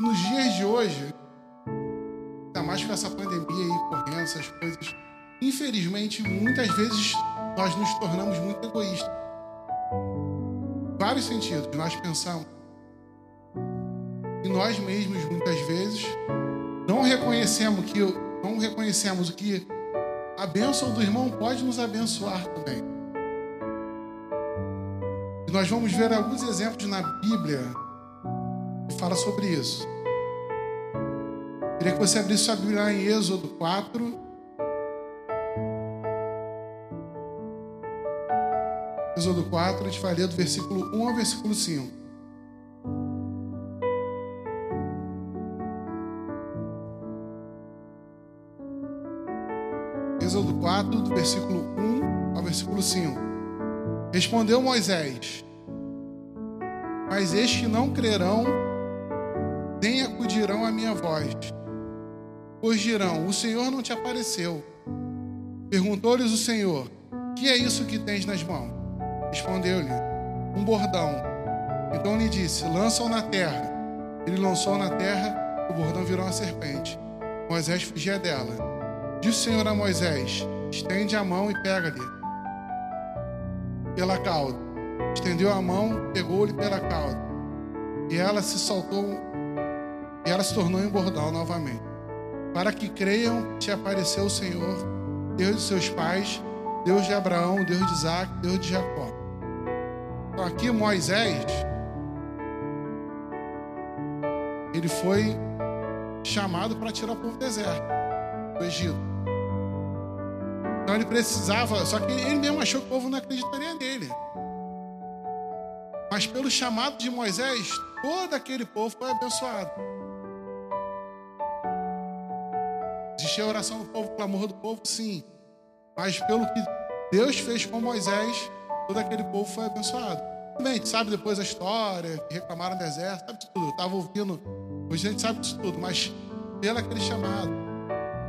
Nos dias de hoje, ainda mais com essa pandemia aí correndo, essas coisas, infelizmente, muitas vezes nós nos tornamos muito egoístas. Vários sentidos. Nós pensamos e nós mesmos muitas vezes não reconhecemos que não reconhecemos que a bênção do irmão pode nos abençoar também. E nós vamos ver alguns exemplos na Bíblia fala sobre isso. Queria que você abrisse sua Bíblia em Êxodo 4. Êxodo 4, a gente vai ler do versículo 1 ao versículo 5. Êxodo 4, do versículo 1 ao versículo 5. Respondeu Moisés: Mas estes não crerão, nem acudirão à minha voz. Pois dirão: O Senhor não te apareceu. Perguntou-lhes o Senhor: Que é isso que tens nas mãos? Respondeu-lhe: Um bordão. Então lhe disse: Lança-o na terra. Ele lançou na terra, o bordão virou uma serpente. Moisés fugia dela. Disse o Senhor a Moisés: Estende a mão e pega-lhe pela cauda. Estendeu a mão, pegou-lhe pela cauda. E ela se soltou, e ela se tornou em bordão novamente. Para que creiam que te apareceu o Senhor, Deus de seus pais, Deus de Abraão, Deus de Isaac, Deus de Jacó. Então aqui Moisés, ele foi chamado para tirar o povo do deserto, do Egito. Então ele precisava, só que ele mesmo achou que o povo não acreditaria nele. Mas pelo chamado de Moisés, todo aquele povo foi abençoado. A oração do povo, o clamor do povo, sim. Mas pelo que Deus fez com Moisés, todo aquele povo foi abençoado. Também, a gente sabe depois a história, que reclamaram do deserto, sabe tudo. Eu estava ouvindo, hoje a gente sabe disso tudo, mas pelo aquele chamado.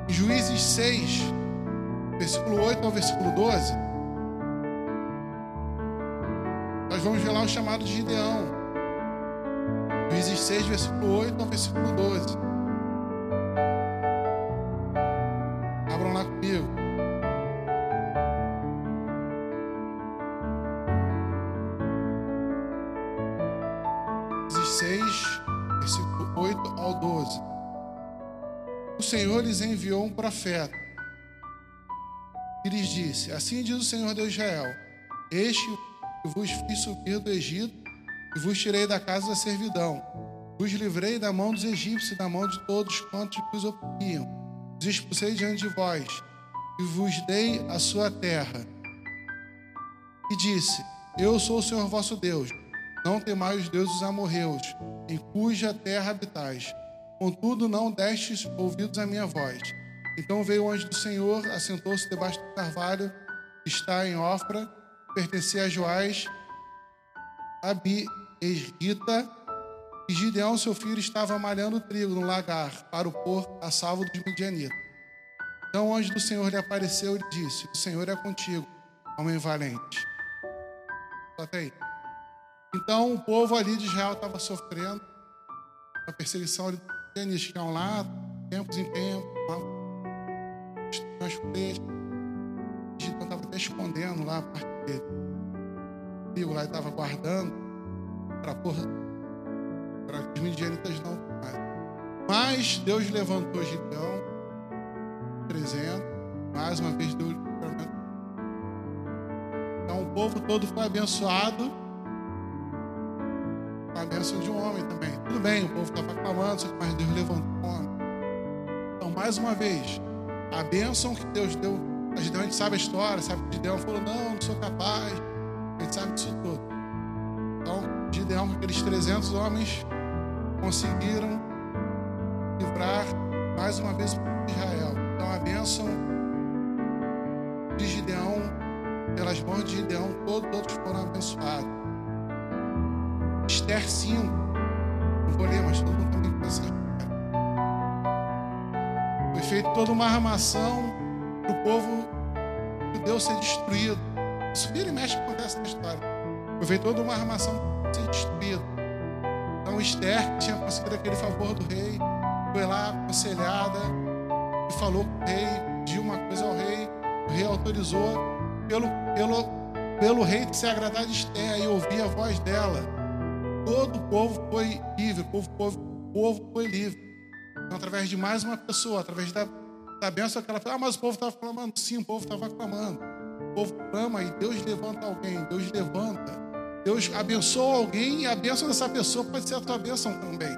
Em Juízes 6, versículo 8 ao versículo 12, nós vamos ver lá o chamado de Gideão. Juízes 6, versículo 8 ao versículo 12. Senhor lhes enviou um profeta e lhes disse: Assim diz o Senhor Deus de Israel: Este que vos fiz subir do Egito e vos tirei da casa da servidão. Vos livrei da mão dos egípcios e da mão de todos quantos vos oprimiam. Os expulsei diante de vós e vos dei a sua terra. E disse: Eu sou o Senhor vosso Deus. Não temais os deuses amorreus, em cuja terra habitais. Contudo, não destes ouvidos à minha voz. Então veio o anjo do Senhor, assentou-se debaixo do carvalho, que está em Ofra, pertencia a Joás, Abi-Esrita, e Gideão, seu filho, estava malhando trigo no lagar para o pôr a salvo dos midianitas. Então o anjo do Senhor lhe apareceu e disse: O Senhor é contigo, homem valente. Só até aí. Então o povo ali de Israel estava sofrendo a perseguição midianitas que iam lá, tempos em tempos, nós frescas. Gideão estava até escondendo lá a parte dele. O trigo lá estava guardando para para que os midianitas não Mas Deus levantou Gideão, 300, mais uma vez deu livramento. Então o povo todo foi abençoado bênção de um homem também. Tudo bem, o povo estava clamando, mas Deus levantou um homem. Então, mais uma vez, a bênção que Deus deu, a gente sabe a história, sabe que Gideão falou, não, não sou capaz. A gente sabe disso tudo. Então, Gideão, aqueles 300 homens, conseguiram livrar mais uma vez Israel. Então, a bênção de Gideão, pelas mãos de Gideão, todos, todos foram abençoados. Esther 5, não vou ler, mas todo mundo também conhece foi feita toda uma armação para o povo judeu ser destruído. Isso vira e mexe acontece na história. Foi feita toda uma armação para ser destruído. Então Esther, que tinha conseguido aquele favor do rei, foi lá aconselhada e falou com o rei, pediu uma coisa ao rei, o rei autorizou pelo, pelo, pelo rei se agradar de Esther e ouvir a voz dela. Todo o povo foi livre, o povo, povo, povo foi livre. Então, através de mais uma pessoa, através da, da bênção que ela ah, mas o povo estava clamando. Sim, o povo estava clamando. O povo clama e Deus levanta alguém, Deus levanta. Deus abençoa alguém e a bênção dessa pessoa pode ser a tua bênção também.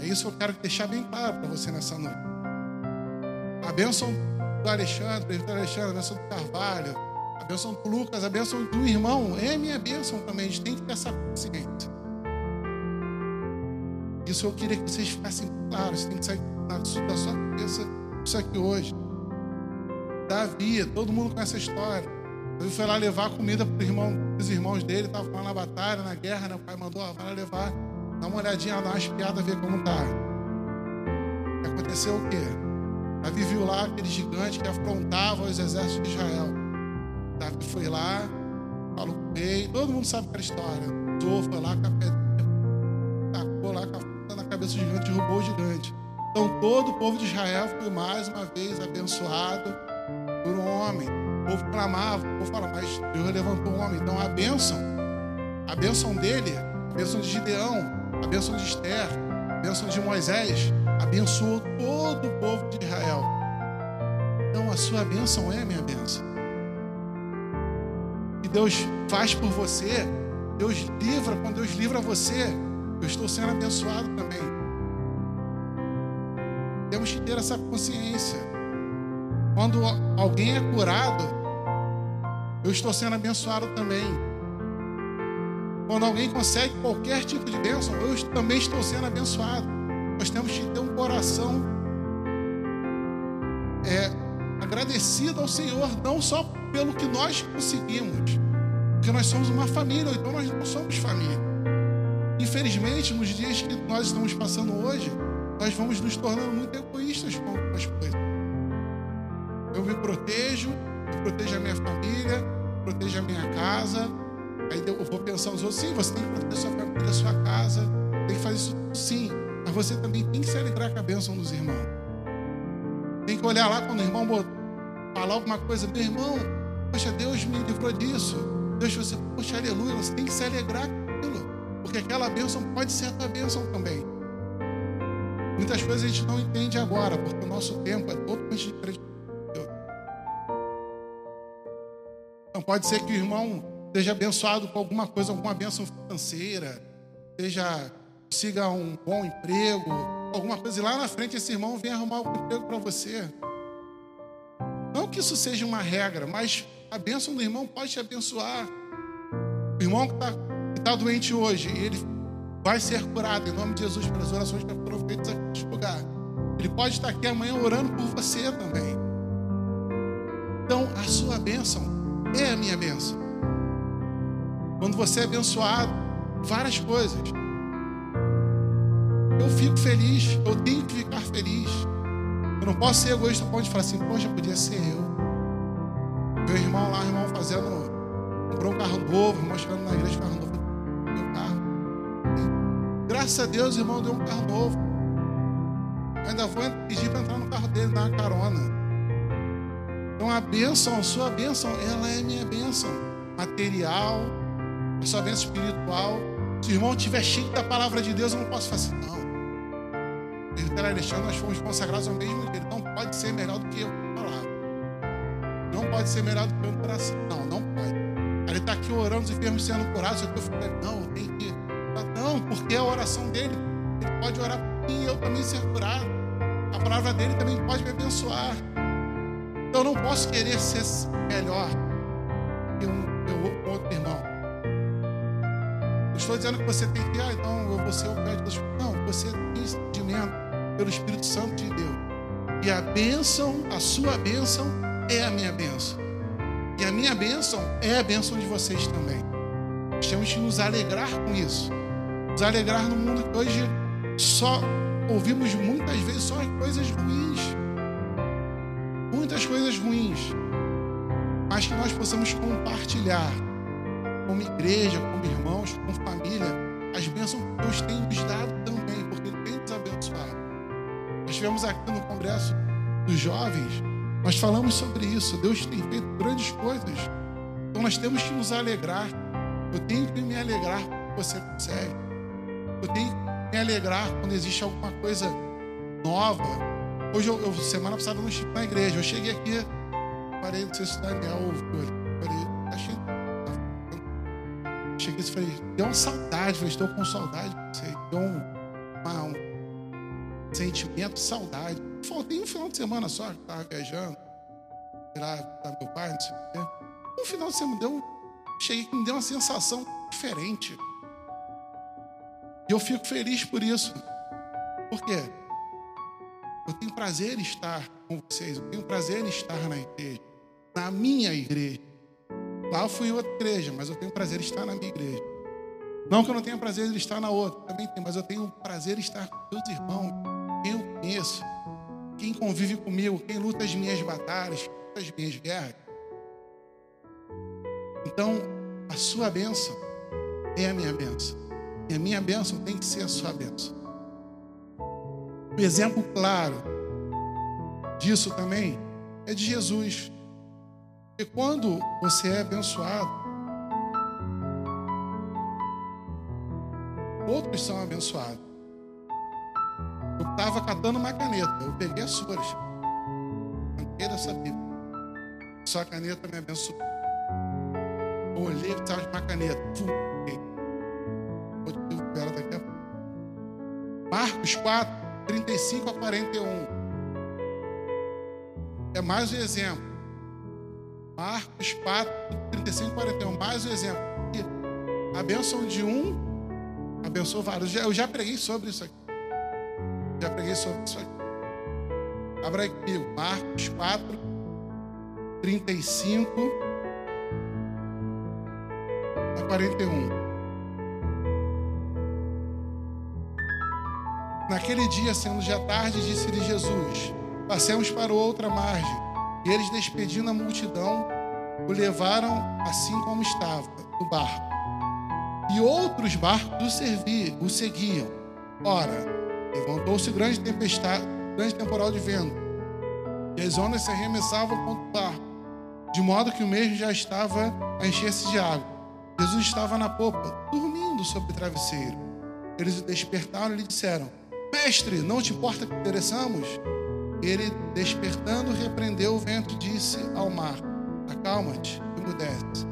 É isso que eu quero deixar bem claro para você nessa noite. A bênção do Alexandre, do Alexandre, a bênção do Carvalho, a bênção do Lucas, a bênção do irmão, é minha bênção também. A gente tem que ter essa consciência. Isso eu queria que vocês ficassem claros, tem que sair da sua cabeça isso aqui hoje. Davi, todo mundo conhece a história. Ele foi lá levar comida para irmão, os irmãos dele, estavam lá na batalha, na guerra, né? O pai mandou, vai lá levar, dá uma olhadinha, dá uma espiada, ver como tá. Aconteceu o quê? Davi viu lá aquele gigante que afrontava os exércitos de Israel. Davi foi lá, falou com rei, todo mundo sabe aquela história. Usou, foi lá com a pedra, tacou lá com a na cabeça do gigante, derrubou o gigante. Então todo o povo de Israel foi mais uma vez abençoado por um homem. O povo clamava, o povo falava, mas Deus levantou um homem. Então a bênção, a bênção dele, a bênção de Gideão, a bênção de Esther, a bênção de Moisés, abençoou todo o povo de Israel. Então a sua bênção é minha bênção. Deus faz por você, Deus livra, quando Deus livra você, eu estou sendo abençoado também. Temos que ter essa consciência. Quando alguém é curado, eu estou sendo abençoado também. Quando alguém consegue qualquer tipo de bênção, eu também estou sendo abençoado. Nós temos que ter um coração é, agradecido ao Senhor, não só pelo que nós conseguimos, porque nós somos uma família, então nós não somos família. Infelizmente, nos dias que nós estamos passando hoje, nós vamos nos tornando muito egoístas com algumas coisas. Eu me protejo, eu protejo a minha família, protejo a minha casa. Aí eu vou pensar nos outros, sim, você tem que proteger sua família, sua casa, tem que fazer isso, sim. Mas você também tem que se alegrar com a bênção dos irmãos. Tem que olhar lá quando o irmão falar alguma coisa, meu irmão, poxa, Deus me livrou disso. Deus, você, poxa, aleluia, você tem que se alegrar com aquilo. Porque aquela bênção pode ser a tua bênção também. Muitas coisas a gente não entende agora, porque o nosso tempo é totalmente diferente Então pode ser que o irmão seja abençoado com alguma coisa, alguma bênção financeira, seja consiga um bom emprego, alguma coisa, e lá na frente esse irmão vem arrumar um emprego para você. Não que isso seja uma regra, mas a bênção do irmão pode te abençoar. O irmão que está tá doente hoje, ele vai ser curado em nome de Jesus pelas orações que foram feitas aqui neste lugar. Ele pode estar aqui amanhã orando por você também. Então, a sua bênção é a minha bênção. Quando você é abençoado, várias coisas. Eu fico feliz, eu tenho que ficar feliz. Eu não posso ser egoísta ao ponto falar assim, poxa, podia ser eu. Meu irmão lá, irmão fazendo, comprou um carro novo, irmão chegando na igreja, carro novo, meu carro. E, graças a Deus, irmão deu um carro novo. Eu ainda vou pedir para entrar no carro dele, dar uma carona. Então a bênção, a sua bênção, ela é minha bênção material, a sua bênção espiritual. Se o irmão estiver cheio da palavra de Deus, eu não posso fazer assim, não. Ele e Alexandre, nós fomos consagrados ao mesmo jeito. Não pode ser melhor do que eu falar. Pode ser melhor do que o coração. Não, não pode. Ele está aqui orando, os enfermos sendo curados. Eu estou falando, não, tem que. Não, porque é a oração dele. Ele pode orar por mim e eu também ser curado. A palavra dele também pode me abençoar. Então eu não posso querer ser melhor que um, um outro irmão. Não estou dizendo que você tem que, ah, então eu vou ser o Deus. Não, você tem entendimento pelo Espírito Santo de Deus. E a bênção, a sua bênção é a minha bênção. E a minha bênção é a bênção de vocês também. Nós temos que nos alegrar com isso. Nos alegrar no mundo que hoje só ouvimos muitas vezes só coisas ruins. Muitas coisas ruins. Mas que nós possamos compartilhar como igreja, como irmãos, como família, as bênçãos que Deus tem nos dado também, porque Ele tem nos abençoado. Nós estivemos aqui no Congresso dos Jovens, nós falamos sobre isso. Deus tem feito grandes coisas. Então nós temos que nos alegrar. Eu tenho que me alegrar quando você consegue. Eu tenho que me alegrar quando existe alguma coisa nova. Hoje, eu, eu semana passada, eu não estive na igreja. Eu cheguei aqui, parei, não sei se o Daniel ouviu. Falei, achei. Cheguei e falei, deu uma saudade. Falei, estou com saudade de você. Deu um, uma, um sentimento de saudade. Faltei um final de semana só, que estava viajando. Lá da meu pai, não sei o quê. Um final de semana deu. Cheguei que me deu uma sensação diferente. E eu fico feliz por isso. Por quê? Eu tenho prazer em estar com vocês, eu tenho prazer em estar na igreja, na minha igreja. Lá eu fui outra igreja, mas eu tenho prazer em estar na minha igreja. Não que eu não tenha prazer em estar na outra, também tenho, mas eu tenho prazer em estar com meus irmãos, conheço, quem convive comigo, quem luta as minhas batalhas, as minhas guerras. Então, a sua bênção é a minha bênção. E a minha bênção tem que ser a sua bênção. Um exemplo claro disso também é de Jesus. Porque quando você é abençoado, outros são abençoados. Eu estava catando uma caneta, eu peguei as suas. Arranquei dessa Bíblia. Só a caneta me abençoou. Eu olhei e precisava de uma caneta. Daqui a pouco. Marcos 4, 35 a 41. É mais um exemplo. Marcos 4, 35 a 41. Mais um exemplo. A bênção de um abençoa vários. Eu já preguei sobre isso aqui. Já preguei sobre isso aqui. Abra aí comigo. Marcos 4, 35 a 41. Naquele dia, sendo já tarde, disse-lhe Jesus: Passemos para outra margem. E eles, despedindo a multidão, o levaram assim como estava, no barco. E outros barcos o, servi, o seguiam. Ora, levantou-se grande tempestade, grande temporal de vento, e as ondas se arremessavam contra o barco, de modo que o mesmo já estava a encher-se de água. Jesus estava na popa, dormindo sobre o travesseiro. Eles o despertaram e lhe disseram: Mestre, não te importa que pereçamos? Ele, despertando, repreendeu o vento e disse ao mar: Acalma-te, emudece.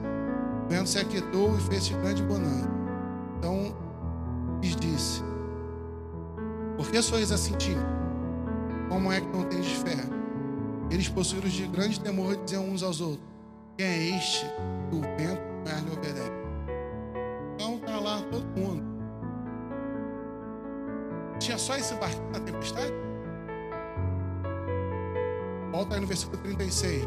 O vento se aquietou e fez-se grande bonança. Então lhes disse: Por que sois assim tímidos? Como é que não tendes fé? Eles, possuídos de grande temor, diziam uns aos outros: Quem é este que o vento mais lhe obedece? Então está lá todo mundo tinha só esse barquinho na tempestade? Volta aí no versículo 36.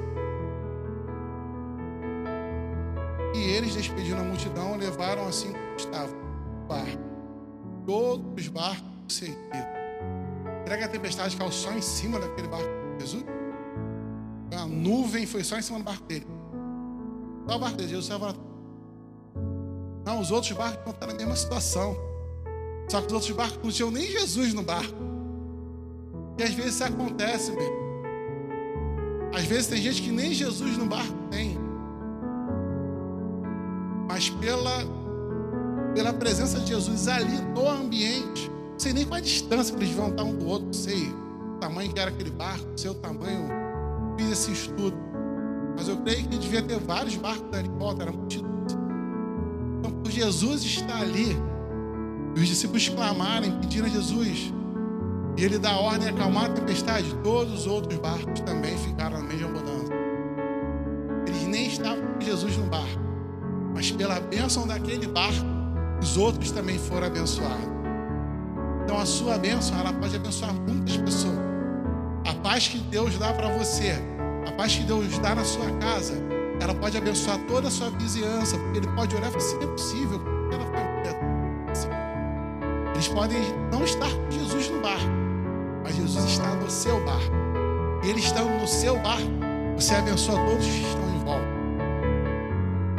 E eles, despedindo a multidão, levaram assim como estava o barco. Todos os barcos seguiram. Será que a tempestade caiu só em cima daquele barco de Jesus? A nuvem foi só em cima do barco dele. Só o barco de Jesus estava. Não, os outros barcos estão na mesma situação. Só que os outros barcos não tinham nem Jesus no barco. E às vezes isso acontece, meu. Às vezes tem gente que nem Jesus no barco tem. Mas pela, pela presença de Jesus ali no ambiente, sei nem qual a distância que eles vão estar um do outro, não sei o tamanho que era aquele barco, seu tamanho, fiz esse estudo. Mas eu creio que devia ter vários barcos ali em volta, era multidão. Então, por Jesus estar ali, e os discípulos clamarem, pedindo a Jesus. E ele dá ordem a acalmar a tempestade. Todos os outros barcos também ficaram na mesma mudança. Eles nem estavam com Jesus no barco. Mas pela bênção daquele barco, os outros também foram abençoados. Então a sua bênção, ela pode abençoar muitas pessoas. A paz que Deus dá para você, a paz que Deus dá na sua casa, ela pode abençoar toda a sua vizinhança, porque ele pode olhar e falar assim, é possível, eles podem não estar com Jesus no barco, mas Jesus está no seu barco. E ele estando no seu barco, você abençoa todos que estão em volta.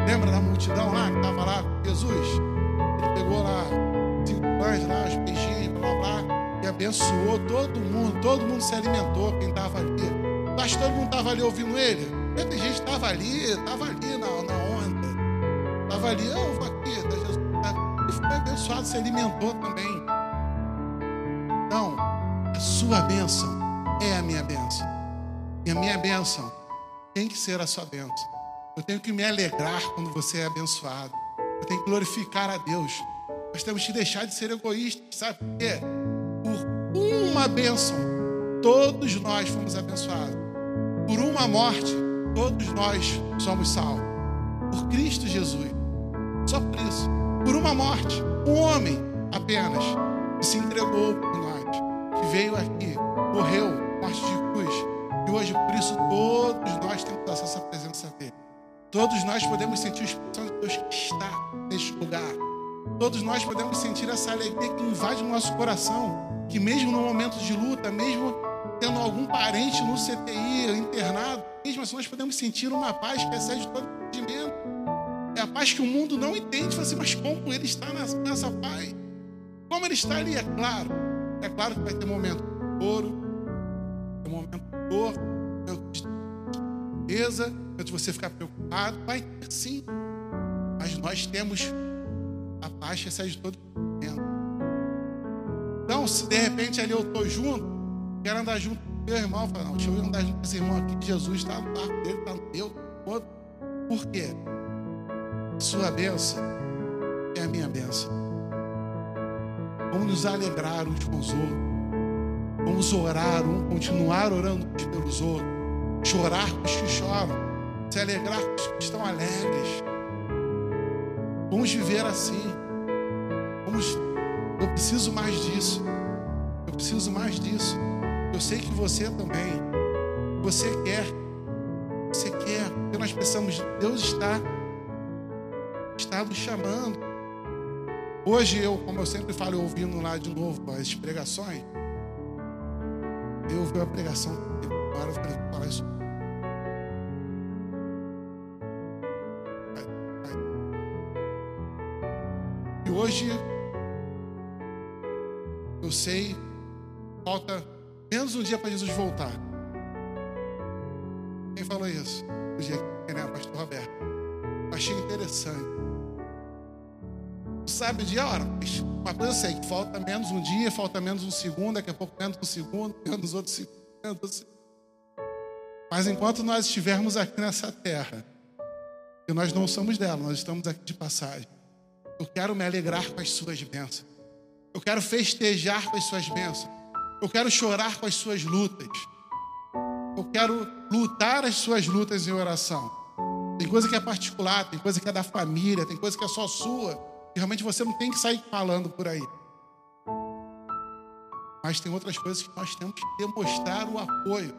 Lembra da multidão lá que estava lá com Jesus? Ele pegou lá pães lá, os peixinhos, abençoou todo mundo, todo mundo se alimentou, quem estava ali. Mas todo mundo estava ali ouvindo ele. Muita gente estava ali, estava ali na, na onda. Estava ali, eu vou aqui, Jesus. E foi abençoado, se alimentou também. Então, a sua bênção é a minha bênção. E a minha bênção tem que ser a sua bênção. Eu tenho que me alegrar quando você é abençoado. Eu tenho que glorificar a Deus. Nós temos que deixar de ser egoístas, sabe por quê? Uma bênção, todos nós fomos abençoados. Por uma morte, todos nós somos salvos. Por Cristo Jesus. Só por isso. Por uma morte, um homem apenas, que se entregou por nós, que veio aqui, morreu, morte de cruz. E hoje, por isso, todos nós temos acesso à presença dele. Todos nós podemos sentir o Espírito Santo de Deus que está neste lugar. Todos nós podemos sentir essa alegria que invade o nosso coração. Que mesmo no momento de luta, mesmo tendo algum parente no CTI, internado, mesmo assim nós podemos sentir uma paz que excede todo entendimento. É a paz que o mundo não entende. Fala assim, mas como ele está nessa, paz? Como ele está ali? É claro. É claro que vai ter momento de ter momento de dor, momento de tristeza, momento de você ficar preocupado. Vai ter sim. Mas nós temos a paz que excede todo entendimento. Então, se de repente ali eu estou junto, quero andar junto com meu irmão, fala, não, deixa eu andar junto com esse irmão aqui, Jesus está no barco dele, está no meu. Por quê? Sua bênção é a minha bênção. Vamos nos alegrar uns com os outros. Vamos orar, um, continuar orando uns pelos outros. Chorar com os que choram. Se alegrar com os que estão alegres. Vamos viver assim. Vamos. Eu preciso mais disso. Eu preciso mais disso. Eu sei que você também. Você quer. Você quer. Porque nós precisamos. Deus está. Está nos chamando. Hoje eu, como eu sempre falo, eu ouvindo lá de novo as pregações. Eu ouvi a pregação. Agora eu falei, isso. E hoje eu sei, falta menos um dia para Jesus voltar. Quem falou isso? O dia que né? Pastor Roberto. Achei interessante. Sabe o dia, hora? Uma coisa eu sei, que falta menos um dia, falta menos um segundo, daqui a pouco menos um segundo, menos outro segundo, menos outro segundo. Mas enquanto nós estivermos aqui nessa terra, e nós não somos dela, nós estamos aqui de passagem. Eu quero me alegrar com as suas bênçãos. Eu quero festejar com as suas bênçãos. Eu quero chorar com as suas lutas. Eu quero lutar as suas lutas em oração. Tem coisa que é particular, tem coisa que é da família, tem coisa que é só sua. E realmente você não tem que sair falando por aí. Mas tem outras coisas que nós temos que demonstrar o apoio.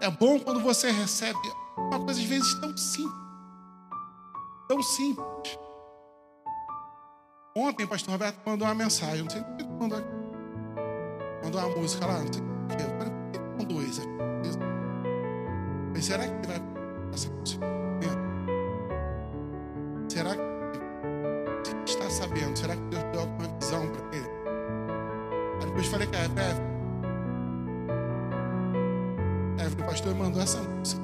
É bom quando você recebe uma coisa às vezes tão simples. Tão simples. Ontem o pastor Roberto mandou uma mensagem, não sei que ele mandou aqui. Mandou uma música lá, não sei o que. Falei, com dois. Falei, será que ele vai passar por Será que ele está sabendo? Será que Deus deu alguma visão para ele? Aí depois falei que a Evelyn, Evelyn, o pastor mandou essa música.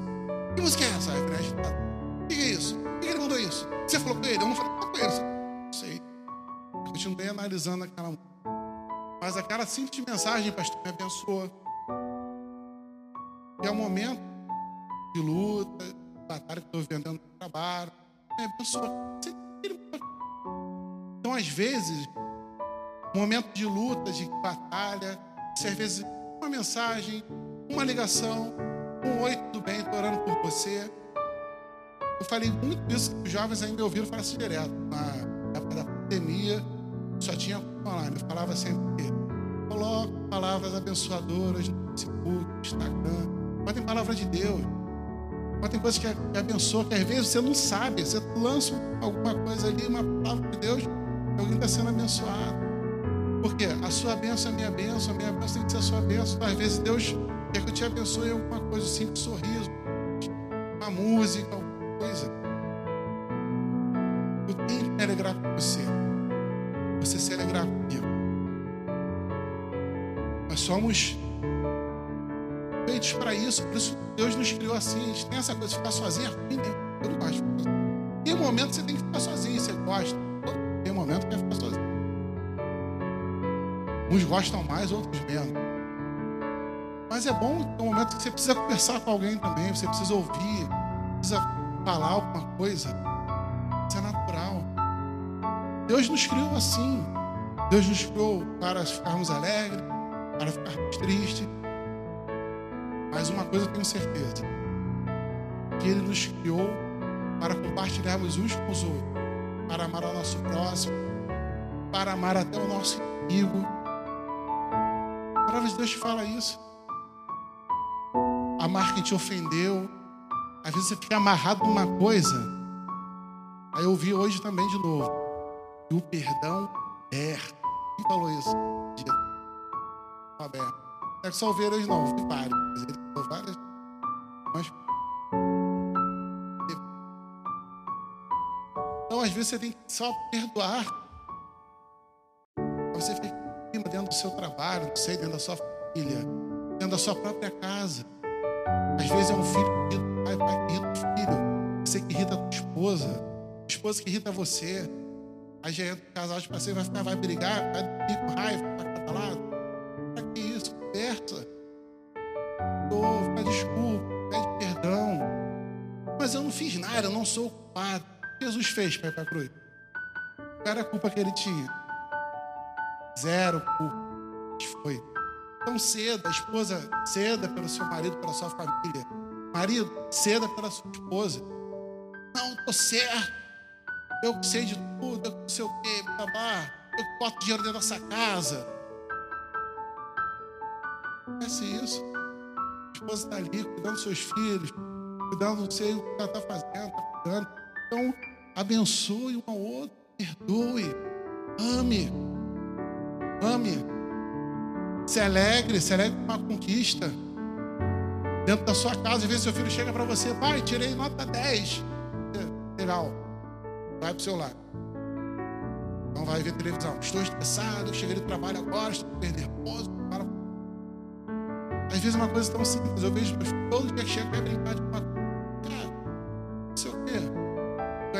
Que música é essa, Evelyn? O que é isso? Por que ele mandou isso? Você falou com ele? Eu não falei com ele. Não sei. Continuei analisando aquela música. Mas aquela simples mensagem, pastor, me abençoou. E é um momento de luta, de batalha que estou vendendo no trabalho. Me abençoou. Então, às vezes, momento de luta, de batalha, às vezes uma mensagem, uma ligação, um oi, tudo bem, estou orando por você. Eu falei muito isso que os jovens ainda me ouviram falar assim direto. Na época da pandemia, só tinha online. Eu falava sempre, coloca palavras abençoadoras no Facebook, no Instagram. Mas tem palavra de Deus. Mas tem coisas que, que abençoa, que às vezes você não sabe. Você lança alguma coisa ali, uma palavra de Deus, alguém está sendo abençoado. Porque a sua bênção é minha bênção, a minha bênção tem que ser a sua bênção. Às vezes Deus quer que eu te abençoe em alguma coisa, um simples sorriso, uma música, alguma coisa. Somos feitos para isso, por isso Deus nos criou assim. A gente tem essa coisa de ficar sozinho, é ruim, né? Eu não gosto. Tem momento que você tem que ficar sozinho, você gosta. Tem momento que quer ficar sozinho. Uns gostam mais, outros menos. Mas é bom ter um momento que você precisa conversar com alguém também, você precisa ouvir, precisa falar alguma coisa. Isso é natural. Deus nos criou assim. Deus nos criou para ficarmos alegres, para ficarmos tristes. Mas uma coisa eu tenho certeza: que Ele nos criou para compartilharmos uns com os outros, para amar o nosso próximo, para amar até o nosso inimigo. A palavra de Deus fala isso. Amar quem te ofendeu. Às vezes você fica amarrado numa coisa. Aí eu vi hoje também de novo. E o perdão é. Quem falou isso? É só ouvir hoje não, vi vários. Ele falou várias. Mas. Então, às vezes, você tem que só perdoar. Você fica dentro do seu trabalho, não sei, dentro da sua família, dentro da sua própria casa. Às vezes é um filho que irrita o pai, pai que irrita o filho. Você que irrita a tua esposa, a esposa que irrita você. Aí já entra o casal de parceiro, vai ficar, vai brigar, vai dormir com raiva, vai cada lado. Sou culpado. O que Jesus fez para ir para a cruz? Qual era a culpa que ele tinha? Zero culpa. Foi. Então ceda, esposa, ceda pelo seu marido, pela sua família. Marido, ceda pela sua esposa. Não, estou certo. Eu sei de tudo, eu não sei o quê, babá. Eu boto dinheiro dentro dessa casa. É isso. A esposa está ali, cuidando dos seus filhos, cuidando, não sei o que ela está fazendo, está cuidando. Então, abençoe um ao outro, perdoe, ame, ame. Se alegre, se alegre com uma conquista. Dentro da sua casa, às vezes seu filho chega para você, pai, tirei nota 10. Legal. Vai pro seu lado. Não vai ver televisão. Estou estressado, cheguei do trabalho agora, estou nervoso. Para. Às vezes é uma coisa tão simples. Eu vejo todo dia que chega quer brincar de uma Cara,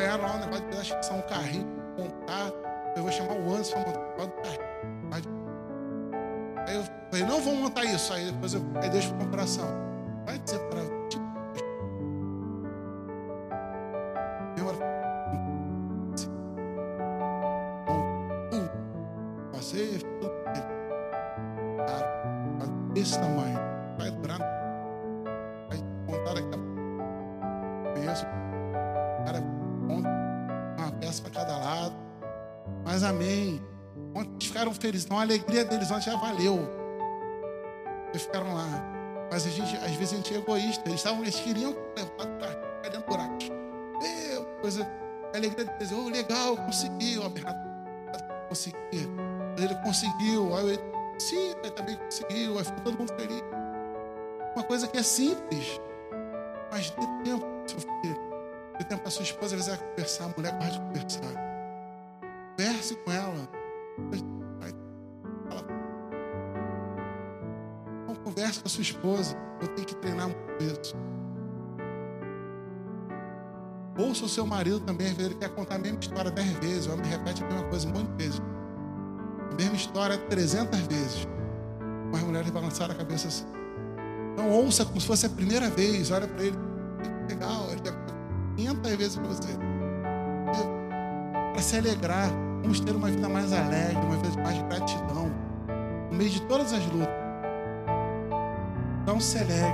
Ganharam lá um negócio de são um carrinho, montar. Eu vou chamar o Anderson para montar o carrinho. Aí eu falei, não vou montar isso. Aí depois eu aí deixo para coração. Vai dizer para Passei esse tamanho. Amém. Ontem ficaram felizes. Então a alegria deles ontem já valeu. Eles ficaram lá. Mas a gente, às vezes a gente é egoísta. Eles, estavam, eles queriam levar dentro do buraco. coisa. A alegria deles, oh, legal, consegui. Bernardo conseguiu. Ele conseguiu. Aí eu, sim, ele também conseguiu. Aí ficou todo mundo feliz. Uma coisa que é simples. Mas dê tempo, seu filho. Dê tempo para sua esposa, às vezes, vai conversar. A mulher gosta de conversar. Com ela. Não converse com a sua esposa. Eu tenho que treinar muito isso. Ouça o seu marido também, ele quer contar a mesma história dez vezes. O homem repete a mesma coisa muitas vezes. A mesma história trezentas vezes. Mas a mulher balançar a cabeça assim. Então ouça como se fosse a primeira vez. Olha para ele. Legal, ele quer 500 vezes para você. Para se alegrar. Vamos ter uma vida mais alegre, uma vida mais de gratidão, no meio de todas as lutas. Então se alegre.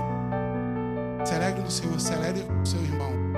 Se alegre no Senhor, se alegre com o seu irmão.